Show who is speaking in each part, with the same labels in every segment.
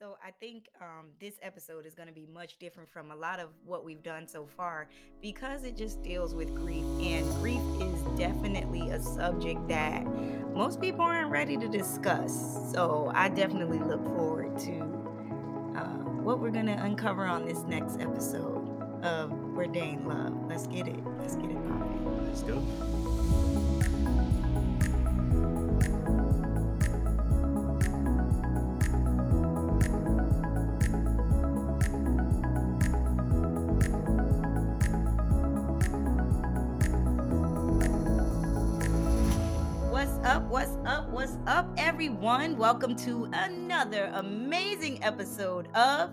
Speaker 1: So I think um, this episode is going to be much different from a lot of what we've done so far because it just deals with grief, and grief is definitely a subject that most people aren't ready to discuss. So I definitely look forward to uh, what we're going to uncover on this next episode of Ordained Love. Let's get it. Let's get it.
Speaker 2: Let's go.
Speaker 1: Everyone? Welcome to another amazing episode of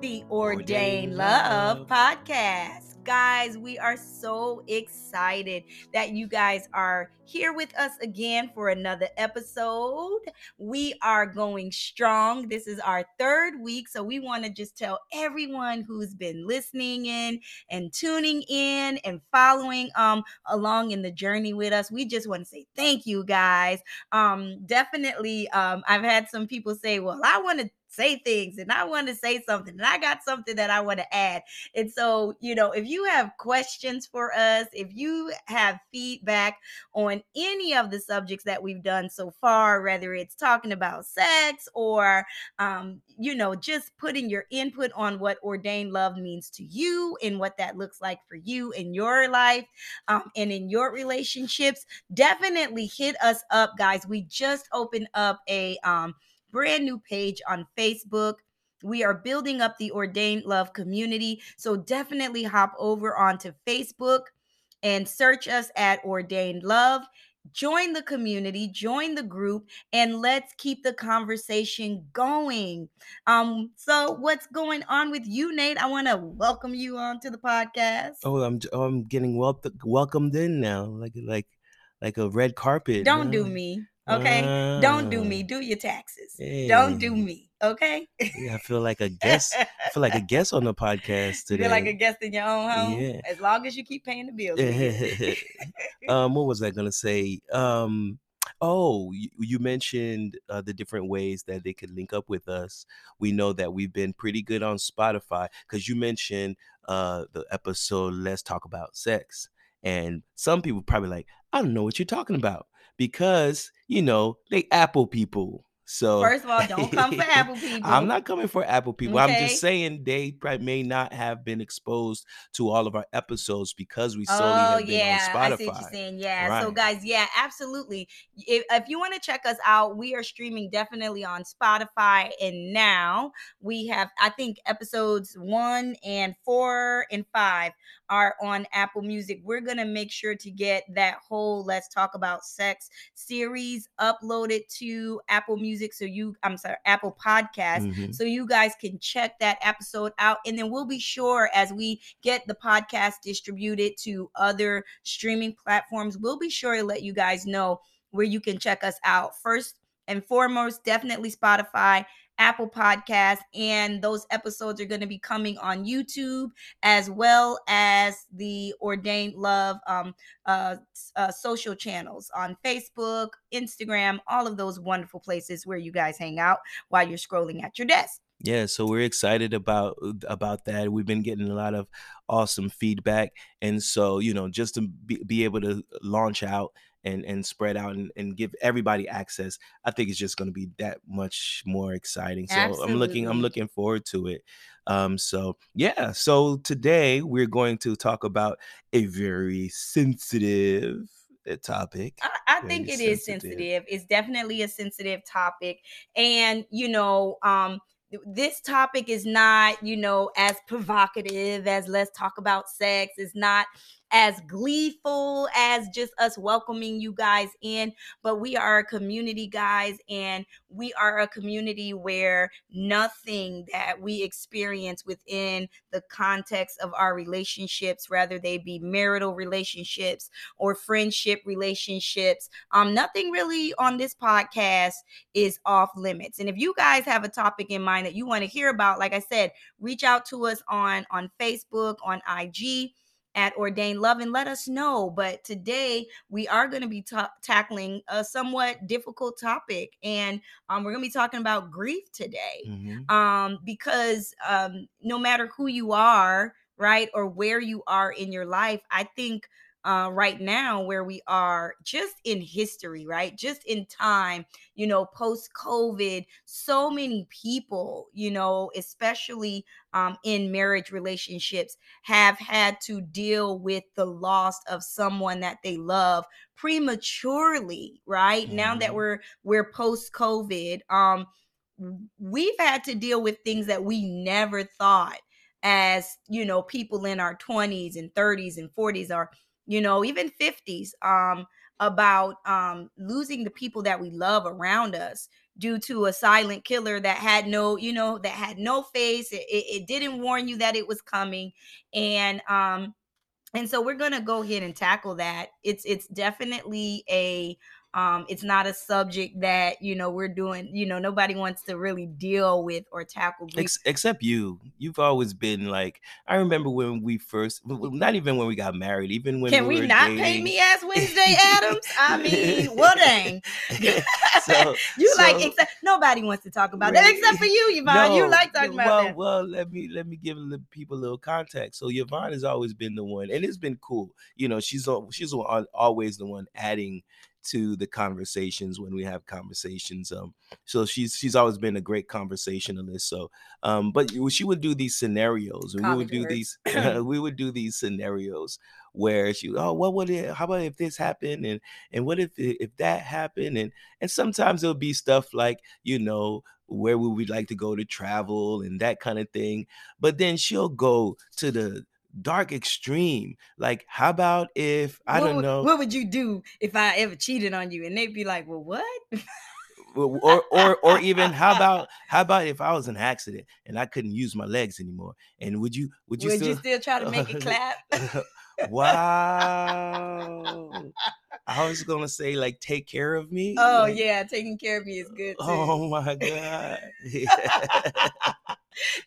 Speaker 1: the Ordained
Speaker 2: Ordained
Speaker 1: Love
Speaker 2: Love.
Speaker 1: podcast. Guys, we are so excited that you guys are here with us again for another episode. We are going strong. This is our third week, so we want to just tell everyone who's been listening in and tuning in and following um along in the journey with us. We just want to say thank you guys. Um definitely um I've had some people say, "Well, I want to say things and I want to say something and I got something that I want to add." And so, you know, if you have questions for us, if you have feedback on any of the subjects that we've done so far, whether it's talking about sex or um, you know, just putting your input on what ordained love means to you and what that looks like for you in your life um, and in your relationships, definitely hit us up, guys. We just opened up a um, brand new page on Facebook. We are building up the Ordained Love community. So definitely hop over onto Facebook and search us at Ordained Love. Join the community, join the group, and let's keep the conversation going. Um, so what's going on with you, Nate? I want to welcome you onto the podcast.
Speaker 2: Oh, I'm oh, I'm getting wel- welcomed in now, like like like a red carpet.
Speaker 1: Don't do me, okay? Don't do me.
Speaker 2: Ah,
Speaker 1: Do your taxes. Don't do me, okay?
Speaker 2: Yeah, I feel like a guest. I feel like a guest on the podcast today.
Speaker 1: feel like a guest in your own home,
Speaker 2: Yeah.
Speaker 1: as long as you keep paying the bills.
Speaker 2: um, what was I gonna say? Um, oh, you, you mentioned uh, the different ways that they could link up with us. We know that we've been pretty good on Spotify because you mentioned uh the episode "Let's Talk About Sex," and some people probably like, I don't know what you're talking about because you know they Apple people. So
Speaker 1: First of all, don't come for Apple people.
Speaker 2: I'm not coming for Apple people. I'm just saying they probably may not have been exposed to all of our episodes because we solely
Speaker 1: Oh
Speaker 2: have been
Speaker 1: yeah,
Speaker 2: on
Speaker 1: I see what you're saying. Yeah, so guys, yeah, absolutely. If, if you want to check us out, we are streaming definitely on Spotify, and now we have, I think, episodes one and four and five are on Apple Music. We're gonna make sure to get that whole "Let's Talk About Sex" series uploaded to Apple Music, so you, I'm sorry, Apple Podcast
Speaker 2: Mhm.
Speaker 1: so you guys can check that episode out and then we'll be sure as we get the podcast distributed to other streaming platforms we'll be sure to let you guys know where you can check us out first and foremost definitely spotify apple podcast and those episodes are going to be coming on youtube as well as the ordained love um, uh, uh, social channels on facebook instagram all of those wonderful places where you guys hang out while you're scrolling at your desk.
Speaker 2: Yeah, so we're excited about uh, about that. We've been getting a lot of awesome feedback, and so you know, just to be, be able to launch out and and spread out and, and give everybody access, I think it's just going to be that much more exciting. So I'm looking I'm looking forward to it. Um, so yeah, so today we're going to talk about a very sensitive uh, topic.
Speaker 1: I, I think it is
Speaker 2: sensitive.
Speaker 1: sensitive. It's definitely a sensitive topic. And, you know, um, this topic is not, you know, as provocative as let's talk about sex. It's not as gleeful as just us welcoming you guys in, but we are a community, guys, and we are a community where nothing that we experience within the context of our relationships, whether they be marital relationships or friendship relationships, um, nothing really on this podcast is off limits. And if you guys have a topic in mind that you want to hear about, like I said, reach out to us on on Facebook, on IG at Ordained Love and let us know. But today we are going to be ta- tackling a somewhat difficult topic, and um, we're going to be talking about grief today.
Speaker 2: Mhm.
Speaker 1: Um, because um, no matter who you are, right, or where you are in your life, I think uh, right now where we are just in history, right? Just in time, you know, post COVID, so many people, you know, especially um, in marriage relationships, have had to deal with the loss of someone that they love prematurely, right? Now that
Speaker 2: Mhm.
Speaker 1: we're we're post COVID, um, we've had to deal with things that we never thought as you know people in our 20s and 30s and 40s or you know even 50s um about um losing the people that we love around us due to a silent killer that had no you know that had no face it, it, it didn't warn you that it was coming and um and so we're gonna go ahead and tackle that. It's it's definitely a um it's not a subject that you know we're doing you know nobody wants to really deal with or tackle grief
Speaker 2: Ex- except you, you've always been like. I remember when we first, not even when we got married, even when
Speaker 1: can
Speaker 2: we,
Speaker 1: we not
Speaker 2: dating.
Speaker 1: pay me as wednesday addams i mean well dang
Speaker 2: so
Speaker 1: you like
Speaker 2: so-
Speaker 1: except nobody wants to talk about that except for you yvonne you like talking
Speaker 2: no,
Speaker 1: about
Speaker 2: well,
Speaker 1: that
Speaker 2: well, let me let me give little, people a little context. So Yvonne has always been the one, and it's been cool. You know, she's she's always the one adding to the conversations when we have conversations. Um, so she's she's always been a great conversationalist. So, um, but she would do these scenarios, and we would do these we would do these scenarios where she, oh, what would it? How about if this happened, and and what if if that happened, and and sometimes it'll be stuff like you know where would we like to go to travel and that kind of thing. But then she'll go to the dark extreme. Like, how about if I
Speaker 1: what
Speaker 2: don't
Speaker 1: would,
Speaker 2: know,
Speaker 1: what would you do if i ever cheated on you and they'd be like well what
Speaker 2: or or or, even how about how about if I was in an accident and I couldn't use my legs anymore? And would you would you
Speaker 1: would
Speaker 2: still
Speaker 1: you still try to make it clap
Speaker 2: wow. I was gonna say like take care of me.
Speaker 1: oh
Speaker 2: like,
Speaker 1: yeah taking care of me is good too
Speaker 2: Oh my god.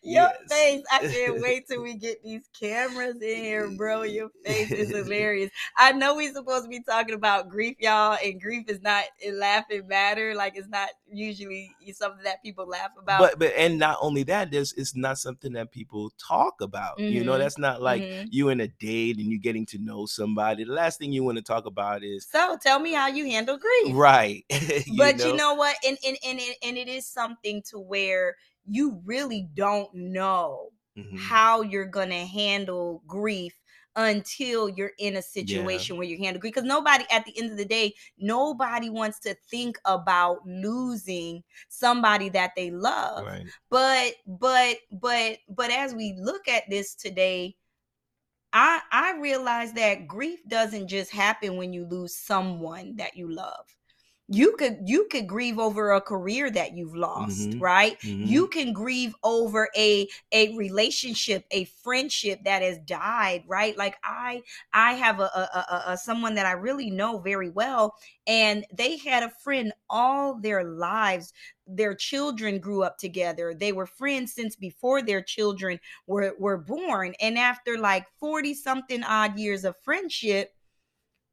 Speaker 1: Your
Speaker 2: Yes.
Speaker 1: face, I can't wait till we get these cameras in here, bro. Your face is hilarious. I know we're supposed to be talking about grief, y'all, and grief is not a laughing matter. Like it's not usually something that people laugh about.
Speaker 2: but but and not only that there's it's not something that people talk about you know
Speaker 1: Mhm.
Speaker 2: that's not like
Speaker 1: Mhm.
Speaker 2: you in a date and you getting to know somebody the last thing you want to talk about is
Speaker 1: so tell me how you handle grief.
Speaker 2: right
Speaker 1: but you know what? And and and and it is something to where you really don't know
Speaker 2: Mhm.
Speaker 1: how you're gonna handle grief until you're in a situation where you handle grief because nobody at the end of the day nobody wants to think about losing somebody that they love.
Speaker 2: Right.
Speaker 1: But but but but as we look at this today i i realize that grief doesn't just happen when you lose someone that you love you could you could grieve over a career that you've lost
Speaker 2: Mhm.
Speaker 1: right
Speaker 2: Mhm.
Speaker 1: you can grieve over a a relationship a friendship that has died right like i i have a, a, a, a- a someone that i really know very well and they had a friend all their lives their children grew up together they were friends since before their children were were born and after like 40 something odd years of friendship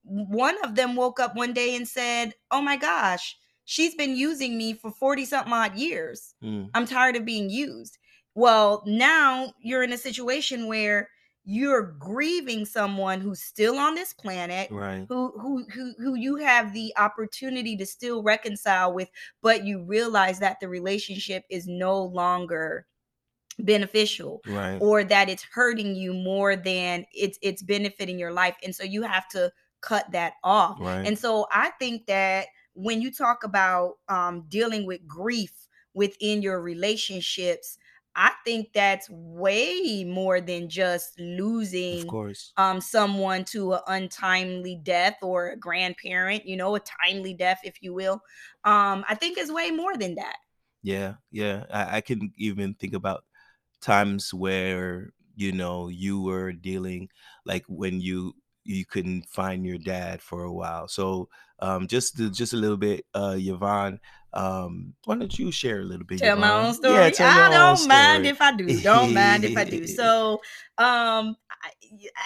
Speaker 1: one of them woke up one day and said oh my gosh she's been using me for 40 something odd years
Speaker 2: Mm.
Speaker 1: I'm tired of being used. Well, now you're in a situation where you're grieving someone who's still on this planet,
Speaker 2: right
Speaker 1: who who who who you have the opportunity to still reconcile with, but you realize that the relationship is no longer beneficial
Speaker 2: right
Speaker 1: or that it's hurting you more than it's it's benefiting your life and so you have to cut that off
Speaker 2: right
Speaker 1: and so I think that when you talk about um, dealing with grief within your relationships, I think that's way more than just
Speaker 2: of
Speaker 1: losing
Speaker 2: course
Speaker 1: um, someone to an untimely death or a grandparent, you know, a timely death, if you will. Um, I think it's way more than that.
Speaker 2: yeah yeah I, I can even think about times where you know you were dealing like when you you couldn't find your dad for a while so um just to, just a little bit uh yvonne um why don't you share a little bit
Speaker 1: Tell my own story.
Speaker 2: yeah,
Speaker 1: I don't mind
Speaker 2: story.
Speaker 1: if I do. Don't mind if I do. So, um,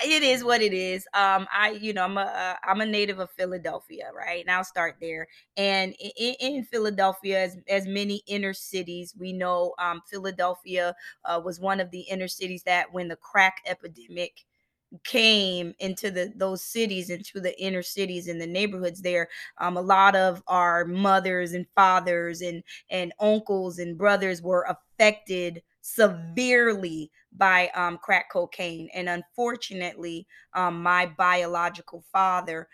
Speaker 1: it is what it is. Um, I, you know, I'm a, am a native of Philadelphia, right? And I'll start there. And in, in Philadelphia, as, as many inner cities, we know um, Philadelphia uh, was one of the inner cities that when the crack epidemic came into the those cities into the inner cities and the neighborhoods there um, a lot of our mothers and fathers and and uncles and brothers were affected severely by um, crack cocaine. And unfortunately, um, my biological father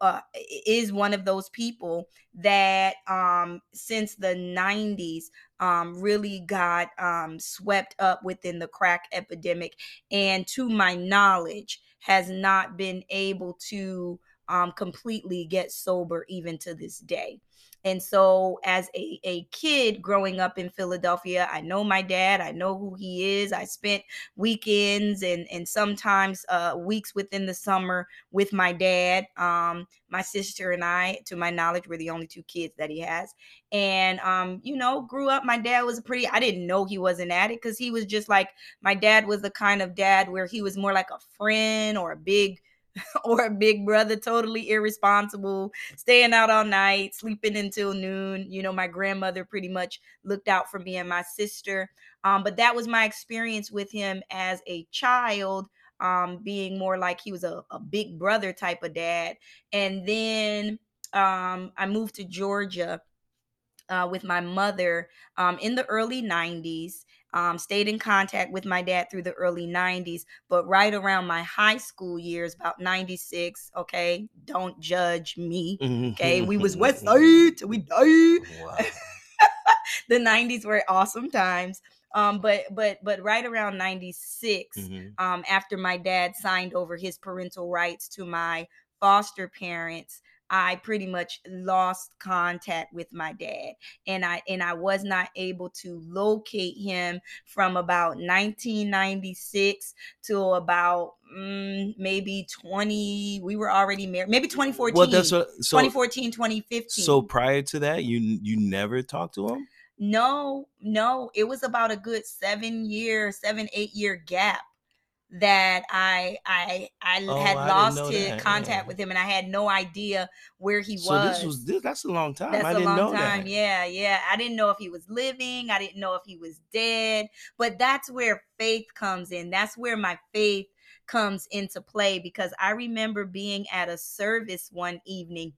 Speaker 1: uh, is one of those people that um, since the 90s um, really got um, swept up within the crack epidemic. And to my knowledge, has not been able to um, completely get sober even to this day. And so, as a, a kid growing up in Philadelphia, I know my dad, I know who he is. I spent weekends and, and sometimes uh, weeks within the summer with my dad. Um, my sister and I, to my knowledge, were the only two kids that he has. And, um, you know, grew up, my dad was pretty, I didn't know he was an addict because he was just like, my dad was the kind of dad where he was more like a friend or a big, or a big brother, totally irresponsible, staying out all night, sleeping until noon. You know, my grandmother pretty much looked out for me and my sister. Um, but that was my experience with him as a child, um, being more like he was a, a big brother type of dad. And then um, I moved to Georgia uh, with my mother um, in the early 90s um, stayed in contact with my dad through the early 90s but right around my high school years about 96 okay don't judge me okay we was west side we die wow. the 90s were awesome times um, but but but right around 96 mm-hmm. um, after my dad signed over his parental rights to my foster parents I pretty much lost contact with my dad and I and I was not able to locate him from about 1996 to about mm, maybe 20 we were already married maybe 2014 well, that's what, so, 2014 2015
Speaker 2: so prior to that you you never talked to him?
Speaker 1: No no it was about a good seven year seven eight year gap that I I I oh, had I lost his that. contact with him and I had no idea where he
Speaker 2: so
Speaker 1: was.
Speaker 2: So this was this, that's a long time.
Speaker 1: That's
Speaker 2: I
Speaker 1: a
Speaker 2: long
Speaker 1: time.
Speaker 2: That.
Speaker 1: Yeah, yeah. I didn't know if he was living. I didn't know if he was dead. But that's where faith comes in. That's where my faith comes into play because I remember being at a service one evening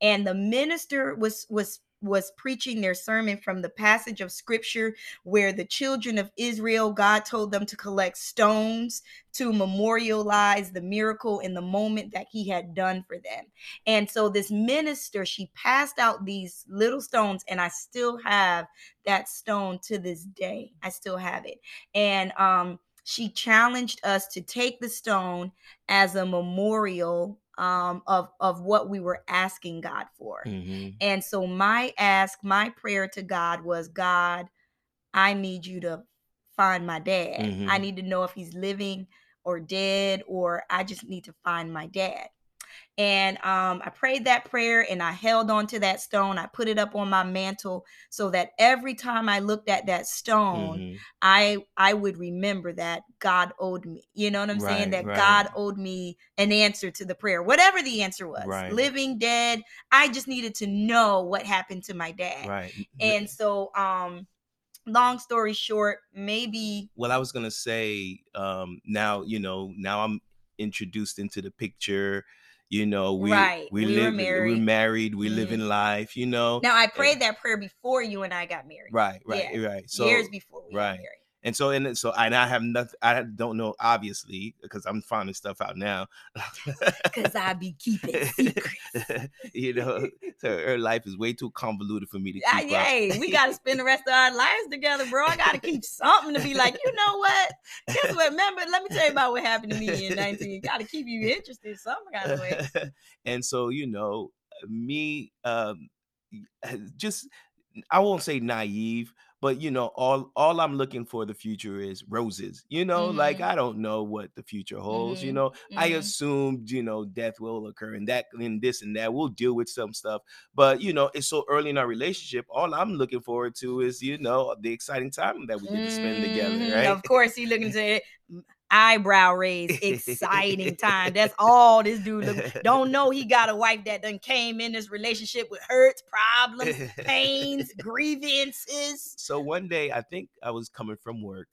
Speaker 1: and the minister was was was preaching their sermon from the passage of scripture where the children of Israel, God told them to collect stones to memorialize the miracle in the moment that he had done for them. And so this minister, she passed out these little stones, and I still have that stone to this day. I still have it. And um, she challenged us to take the stone as a memorial um, of of what we were asking God for. Mm-hmm. And so my ask, my prayer to God was, God, I need you to find my dad. Mm-hmm. I need to know if he's living or dead, or I just need to find my dad. And um, I prayed that prayer and I held on to that stone. I put it up on my mantle so that every time I looked at that stone, mm-hmm. I I would remember that God owed me. You know what I'm right, saying? That right. God owed me an answer to the prayer, whatever the answer was, right. living, dead. I just needed to know what happened to my dad.
Speaker 2: Right.
Speaker 1: And so um long story short, maybe
Speaker 2: well, I was gonna say, um, now, you know, now I'm introduced into the picture you know we right. we, we live married. we're married we mm-hmm. live in life you know
Speaker 1: now i prayed and, that prayer before you and i got married
Speaker 2: right right yeah. right
Speaker 1: so years before we right
Speaker 2: and so and so and I have nothing. I don't know obviously because I'm finding stuff out now.
Speaker 1: Because I be keeping secrets.
Speaker 2: you know, so her life is way too convoluted for me to keep.
Speaker 1: Uh, yay, we got to spend the rest of our lives together, bro. I got to keep something to be like. You know what? Guess what? Remember, let me tell you about what happened to me in 19. Got to keep you interested some kind of way.
Speaker 2: and so you know, me, um, just I won't say naive, but you know all all i'm looking for the future is roses you know mm-hmm. like i don't know what the future holds mm-hmm. you know mm-hmm. i assumed you know death will occur and that and this and that we'll deal with some stuff but you know it's so early in our relationship all i'm looking forward to is you know the exciting time that we get to spend together
Speaker 1: mm-hmm.
Speaker 2: right
Speaker 1: of course you looking to eyebrow raise, exciting time. That's all this dude look. Don't know he got a wife that done came in this relationship with hurts, problems, pains, grievances.
Speaker 2: So one day, I think I was coming from work,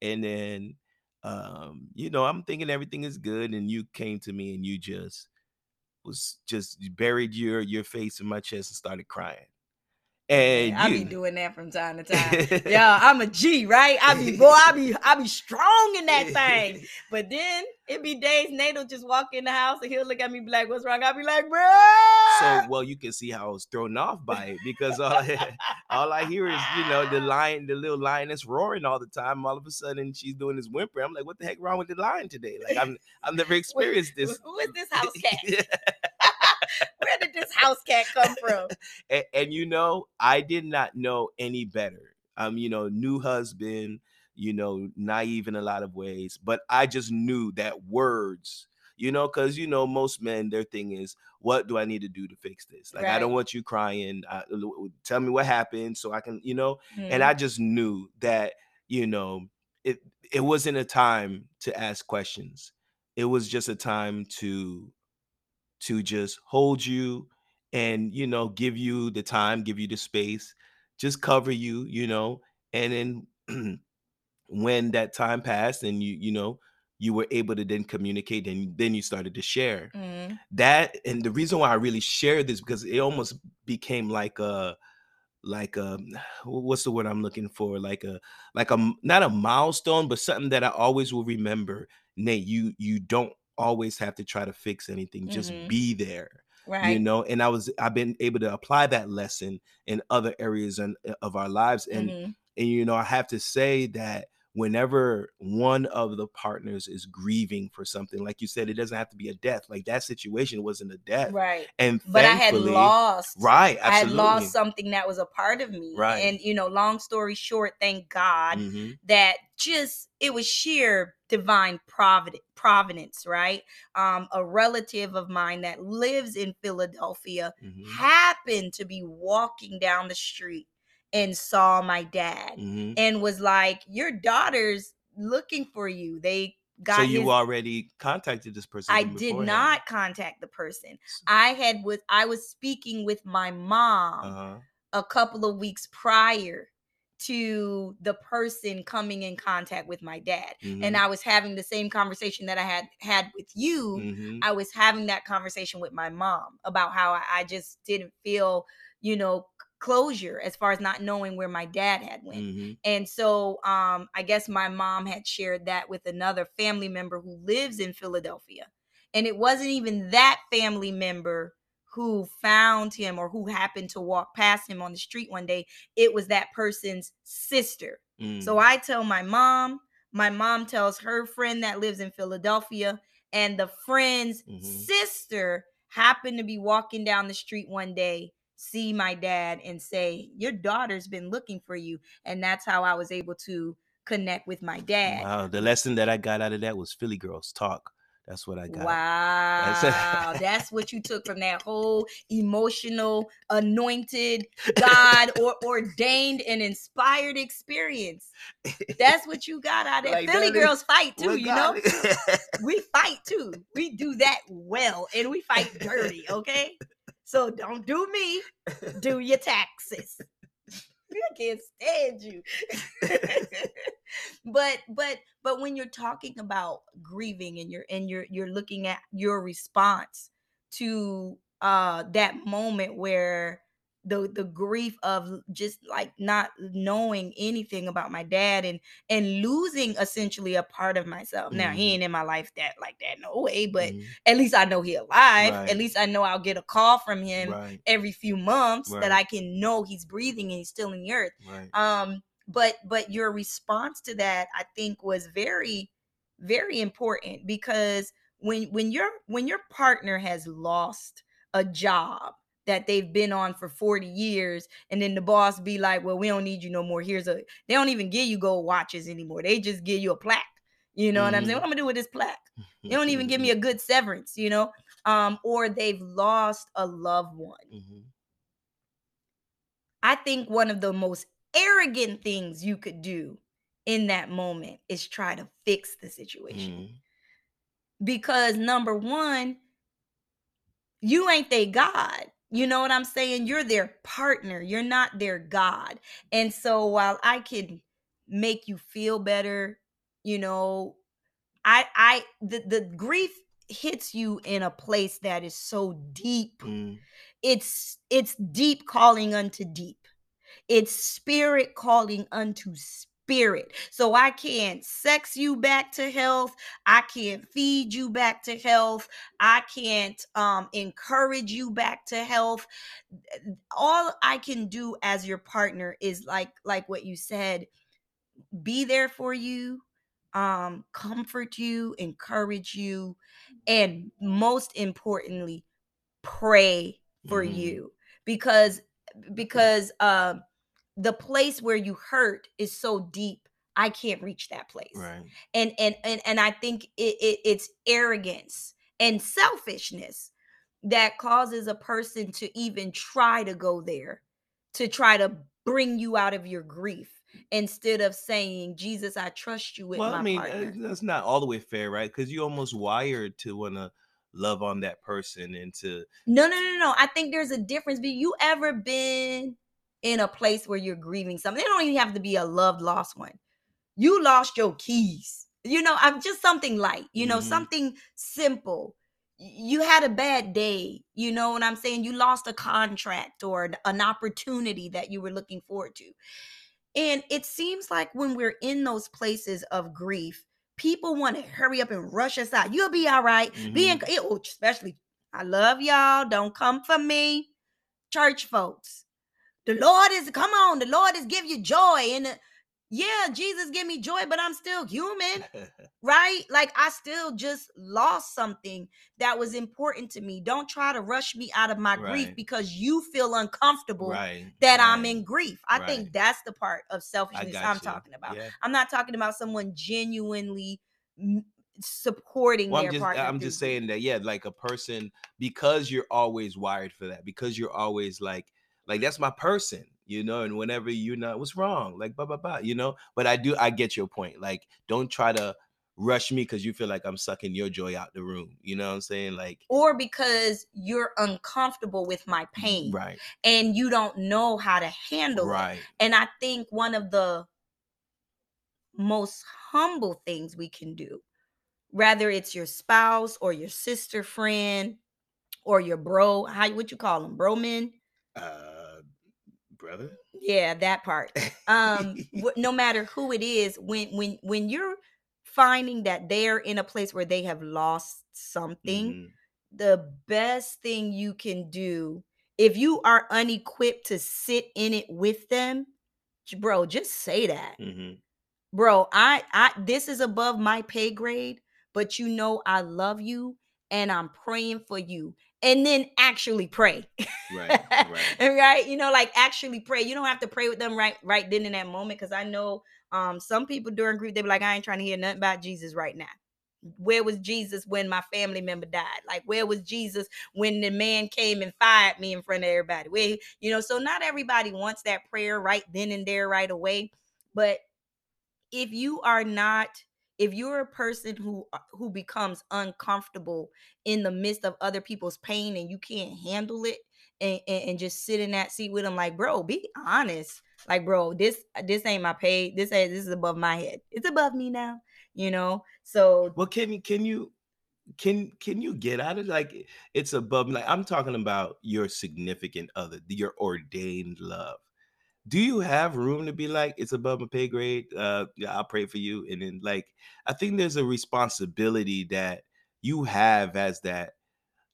Speaker 2: and then, um, you know, I'm thinking everything is good, and you came to me and you just was just buried your your face in my chest and started crying. And
Speaker 1: I
Speaker 2: you,
Speaker 1: be doing that from time to time. Yeah, I'm a G, right? I be boy, I be I be strong in that thing. But then it be days Nate'll just walk in the house and he'll look at me be like, what's wrong? I'll be like, bro.
Speaker 2: so well, you can see how I was thrown off by it because all I, all I hear is you know the lion, the little lioness roaring all the time. All of a sudden, she's doing this whimper. I'm like, what the heck wrong with the lion today? Like I'm I've never experienced this.
Speaker 1: Who is this house cat? Where did this house cat come from?
Speaker 2: and, and you know, I did not know any better. Um, you know, new husband, you know, naive in a lot of ways, but I just knew that words, you know, because you know, most men, their thing is, what do I need to do to fix this? Like, I don't want you crying. I, tell me what happened so I can, you know, and
Speaker 1: Mhm.
Speaker 2: I just knew that, you know, it it wasn't a time to ask questions. It was just a time to to just hold you and you know give you the time give you the space just cover you you know and then when that time passed and you you know you were able to then communicate and then you started to share.
Speaker 1: Mhm.
Speaker 2: that and the reason why i really shared this because it almost became like a like a what's the word i'm looking for? Like a like a not a milestone but something that i always will remember. Nate you you don't always have to try to fix anything just
Speaker 1: Mhm.
Speaker 2: be there you know and i was i've been able to apply that lesson in other areas and of our lives and
Speaker 1: Mhm.
Speaker 2: and you know i have to say that whenever one of the partners is grieving for something like you said it doesn't have to be a death like that situation wasn't a death
Speaker 1: Right.
Speaker 2: and
Speaker 1: But I had lost.
Speaker 2: right
Speaker 1: I had lost something that was a part of me.
Speaker 2: Right.
Speaker 1: And you know, long story short, thank God
Speaker 2: Mhm.
Speaker 1: that just it was sheer divine providence providence, right? Um, a relative of mine that lives in Philadelphia
Speaker 2: Mhm.
Speaker 1: happened to be walking down the street and saw my dad
Speaker 2: Mhm.
Speaker 1: and was like, Your daughter's looking for you. They got
Speaker 2: so you
Speaker 1: his
Speaker 2: already contacted this person
Speaker 1: I did not contact the person. i had was I was speaking with my mom
Speaker 2: uh-huh
Speaker 1: a couple of weeks prior to the person coming in contact with my dad. And
Speaker 2: Mhm.
Speaker 1: I was having the same conversation that I had had with you.
Speaker 2: Mhm.
Speaker 1: I was having that conversation with my mom about how I, I just didn't feel, you know, closure as far as not knowing where my dad had went.
Speaker 2: Mhm.
Speaker 1: And so um I guess my mom had shared that with another family member who lives in Philadelphia. And it wasn't even that family member who found him or who happened to walk past him on the street one day. It was that person's sister. So
Speaker 2: Mm.
Speaker 1: I tell my mom, my mom tells her friend that lives in Philadelphia, and the friend's
Speaker 2: Mhm.
Speaker 1: sister happened to be walking down the street one day, see my dad, and say, Your daughter's been looking for you. And that's how I was able to connect with my dad.
Speaker 2: Wow, the lesson that I got out of that was Philly girls talk. That's what I got.
Speaker 1: Wow. That's what you took from that whole emotional, anointed, God or ordained and inspired experience. That's what you got out of it.
Speaker 2: Like
Speaker 1: Philly
Speaker 2: is-
Speaker 1: girls fight too, you know? We fight too. We do that well and we fight dirty, okay? So don't do me, do your taxes. I can't stand you. but but but when you're talking about grieving and you're and you're you're looking at your response to uh that moment where the the grief of just like not knowing anything about my dad and and losing essentially a part of myself. Now he
Speaker 2: Mhm.
Speaker 1: ain't in my life that like that no way, but
Speaker 2: Mhm.
Speaker 1: at least I know he alive.
Speaker 2: Right.
Speaker 1: At least I know I'll get a call from him
Speaker 2: Right,
Speaker 1: every few months that I can know he's breathing and he's still in the earth.
Speaker 2: right.
Speaker 1: Um, but but your response to that, I think, was very, very important because when when your when your partner has lost a job that they've been on for 40 years and then the boss be like well we don't need you no more here's a they don't even give you gold watches anymore they just give you a plaque you know what i'm saying
Speaker 2: Mhm.
Speaker 1: what i'm gonna do with this plaque they don't even give me a good severance you know um or they've lost a loved one
Speaker 2: Mhm.
Speaker 1: I think one of the most arrogant things you could do in that moment is try to fix the situation.
Speaker 2: Mhm.
Speaker 1: Because number one, you ain't they God. You know what I'm saying? You're their partner. You're not their God. And so while I can make you feel better, you know, I I the, the grief hits you in a place that is so deep.
Speaker 2: Mm.
Speaker 1: It's it's deep calling unto deep. It's spirit calling unto spirit. So I can't sex you back to health. I can't feed you back to health. I can't um, encourage you back to health. All I can do as your partner is like like what you said, be there for you, um, comfort you, encourage you, and most importantly, pray for
Speaker 2: Mhm.
Speaker 1: you because because um the place where you hurt is so deep i can't reach that place
Speaker 2: Right.
Speaker 1: and and and, and i think it, it it's arrogance and selfishness that causes a person to even try to go there to try to bring you out of your grief instead of saying jesus i trust you with
Speaker 2: well,
Speaker 1: my
Speaker 2: I mean, uh,
Speaker 1: partner
Speaker 2: that's not all the way fair, right? Because you almost wired to want to love on that person and to
Speaker 1: No, no, no, no. I think there's a difference. but you ever been in a place where you're grieving something? It don't even have to be a loved lost one. You lost your keys. You know, I'm just something light. You know,
Speaker 2: Mhm.
Speaker 1: something simple. You had a bad day. You know what I'm saying? You lost a contract or an- opportunity that you were looking forward to. And it seems like when we're in those places of grief, people want to hurry up and rush us out. You'll be all right. Be in, it, oh, especially, I love y'all. Don't come for me, church folks. The Lord is come on. The Lord is give you joy, and yeah, Jesus give me joy, but I'm still human right? Like I still just lost something that was important to me. Don't try to rush me out of my grief because you feel uncomfortable
Speaker 2: right.
Speaker 1: that I'm in grief. I
Speaker 2: right.
Speaker 1: think that's the part of selfishness I'm
Speaker 2: you.
Speaker 1: talking about.
Speaker 2: Yeah.
Speaker 1: I'm not talking about someone genuinely supporting
Speaker 2: Well,
Speaker 1: their
Speaker 2: I'm just
Speaker 1: partner.
Speaker 2: I'm just saying that yeah, like a person because you're always wired for that because you're always like like that's my person, you know. And whenever you're not, what's wrong? Like blah blah blah, you know. But I do I get your point. Like don't try to rush me because you feel like I'm sucking your joy out the room. You know what I'm saying? Like
Speaker 1: or because you're uncomfortable with my pain
Speaker 2: right,
Speaker 1: and you don't know how to handle it.
Speaker 2: right,
Speaker 1: And I think one of the most humble things we can do, whether it's your spouse or your sister friend or your bro, how what you call them, bro men?
Speaker 2: uh, brother.
Speaker 1: Yeah, that part. Um, no matter who it is, when when when you're finding that they're in a place where they have lost something,
Speaker 2: Mhm,
Speaker 1: the best thing you can do if you are unequipped to sit in it with them, bro, just say that.
Speaker 2: mhm.
Speaker 1: bro i i this is above my pay grade but you know i love you and i'm praying for you and then actually pray.
Speaker 2: Right, right.
Speaker 1: right? You know like actually pray. You don't have to pray with them right right then in that moment because i know um some people during grief they be like i ain't trying to hear nothing about jesus right now. Where was jesus when my family member died? Like where was jesus when the man came and fired me in front of everybody? Where you know so not everybody wants that prayer right then and there right away. But if you are not if you're a person who uh, who becomes uncomfortable in the midst of other people's pain and you can't handle it and, and, and just sit in that seat with them like bro be honest. Like bro this this ain't my pay this ain't this is above my head. It's above me now you know? So
Speaker 2: Well, can you can you can can you get out of like it's above me like I'm talking about your significant other, your ordained love. Do you have room to be like it's above my pay grade? Uh, yeah, I'll pray for you, and then like I think there's a responsibility that you have as that.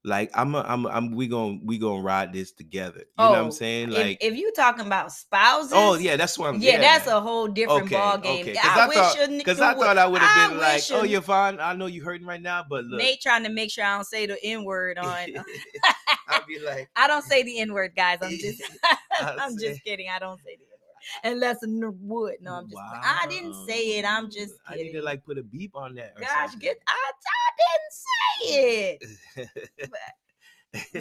Speaker 2: Like I'm, a, I'm, I'm, we gonna, we gonna ride this together. You know what I'm
Speaker 1: oh
Speaker 2: saying? Like,
Speaker 1: if you talking about oh, spouses
Speaker 2: oh yeah, that's what I'm.
Speaker 1: yeah, that's a whole different
Speaker 2: okay,
Speaker 1: ball game.
Speaker 2: okay.
Speaker 1: I,
Speaker 2: I, thought, because I thought I would have been like, oh,
Speaker 1: you-
Speaker 2: you're fine. I know you're hurting right now, but look,
Speaker 1: Nate trying to make sure I don't say the N word on.
Speaker 2: Uh, I'll be like,
Speaker 1: I don't say the N word, guys. I'm just, I'm
Speaker 2: say-
Speaker 1: just kidding. I don't say the N word unless a n- would. No, I'm just. I didn't say it. I'm just
Speaker 2: I need to like put a beep on that.
Speaker 1: Gosh,
Speaker 2: something.
Speaker 1: get. I, I didn't say it.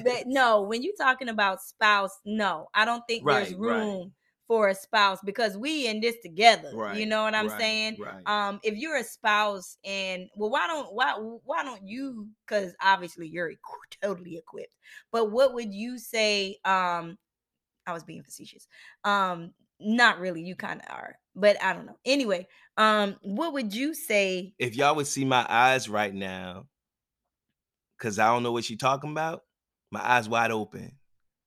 Speaker 1: But no, when you're talking about spouse, no, I don't think there's
Speaker 2: Right, right.
Speaker 1: room for a spouse because we in this together. You know what I'm
Speaker 2: right,
Speaker 1: saying?
Speaker 2: right.
Speaker 1: Um, if you're a spouse and well, why don't why why don't you? Because obviously you're equ- totally equipped. But what would you say? Um, I was being facetious. Um, not really. You kind of are, but I don't know. Anyway, um, what would you say?
Speaker 2: If y'all would see my eyes right now, because I don't know what she talking about, my eyes wide open.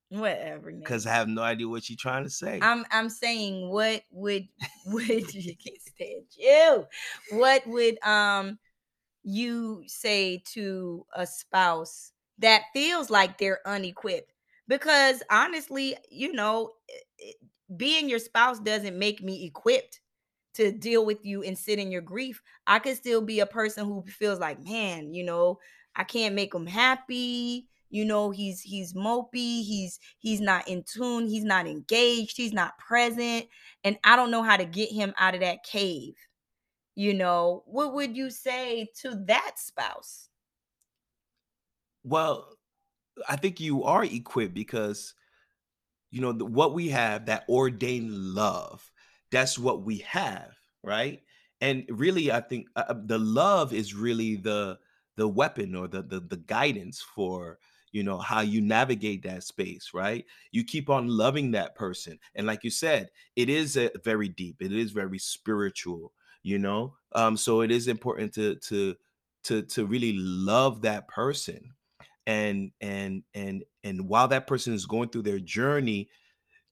Speaker 1: Whatever.
Speaker 2: Because. I have no idea what she's trying to say.
Speaker 1: I'm I'm saying what would would you can't stand you? What would um you say to a spouse that feels like they're unequipped? Because honestly, you know, being your spouse doesn't make me equipped to deal with you and sit in your grief. I could still be a person who feels like, man, you know, I can't make him happy. You know, he's he's mopey, he's he's not in tune, he's not engaged, he's not present, and I don't know how to get him out of that cave. You know, what would you say to that spouse?
Speaker 2: well, I think you are equipped because you know the, what we have that ordained love that's what we have right? And really i think uh, uh, the love is really the the weapon or the, the the guidance for you know how you navigate that space right? You keep on loving that person. And like you said it is a very deep. It is very spiritual you know? Um so it is important to to to to really love that person and and and and while that person is going through their journey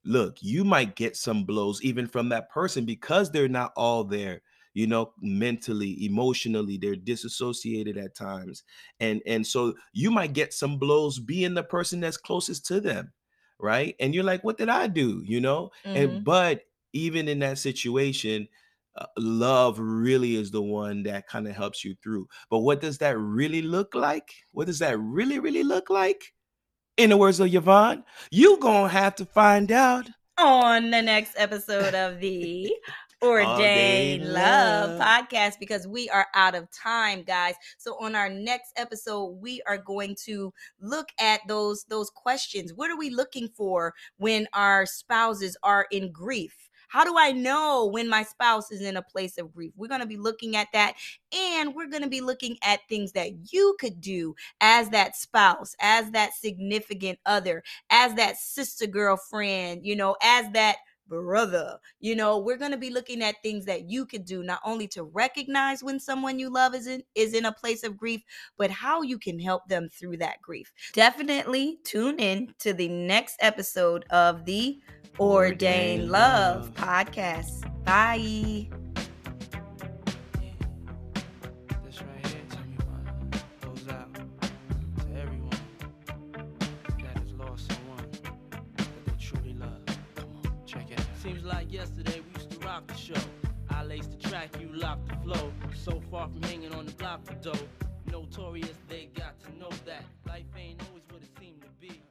Speaker 2: look you might get some blows even from that person because they're not all there you know mentally emotionally they're disassociated at times and and so you might get some blows being the person that's closest to them right? And you're like what did i do? you know?
Speaker 1: Mhm.
Speaker 2: and but even in that situation uh, love really is the one that kind of helps you through but what does that really look like what does that really really look like in the words of Yvonne, you gonna have to find out.
Speaker 1: on the next episode of the Ordained Love. podcast because we are out of time, guys. So on our next episode, we are going to look at those those questions. What are we looking for when our spouses are in grief? How do I know when my spouse is in a place of grief? We're going to be looking at that and we're going to be looking at things that you could do as that spouse, as that significant other, as that sister girlfriend, you know, as that brother. You know, we're going to be looking at things that you could do not only to recognize when someone you love is in is in a place of grief, but how you can help them through that grief. Definitely tune in to the next episode of the Ordained
Speaker 2: Ordained
Speaker 1: Love
Speaker 2: Love.
Speaker 1: podcast. Bye.
Speaker 3: the show. I lace the track, you lock the flow. So far from hanging on the block for dough. Notorious, they got to know that life ain't always what it seemed to be.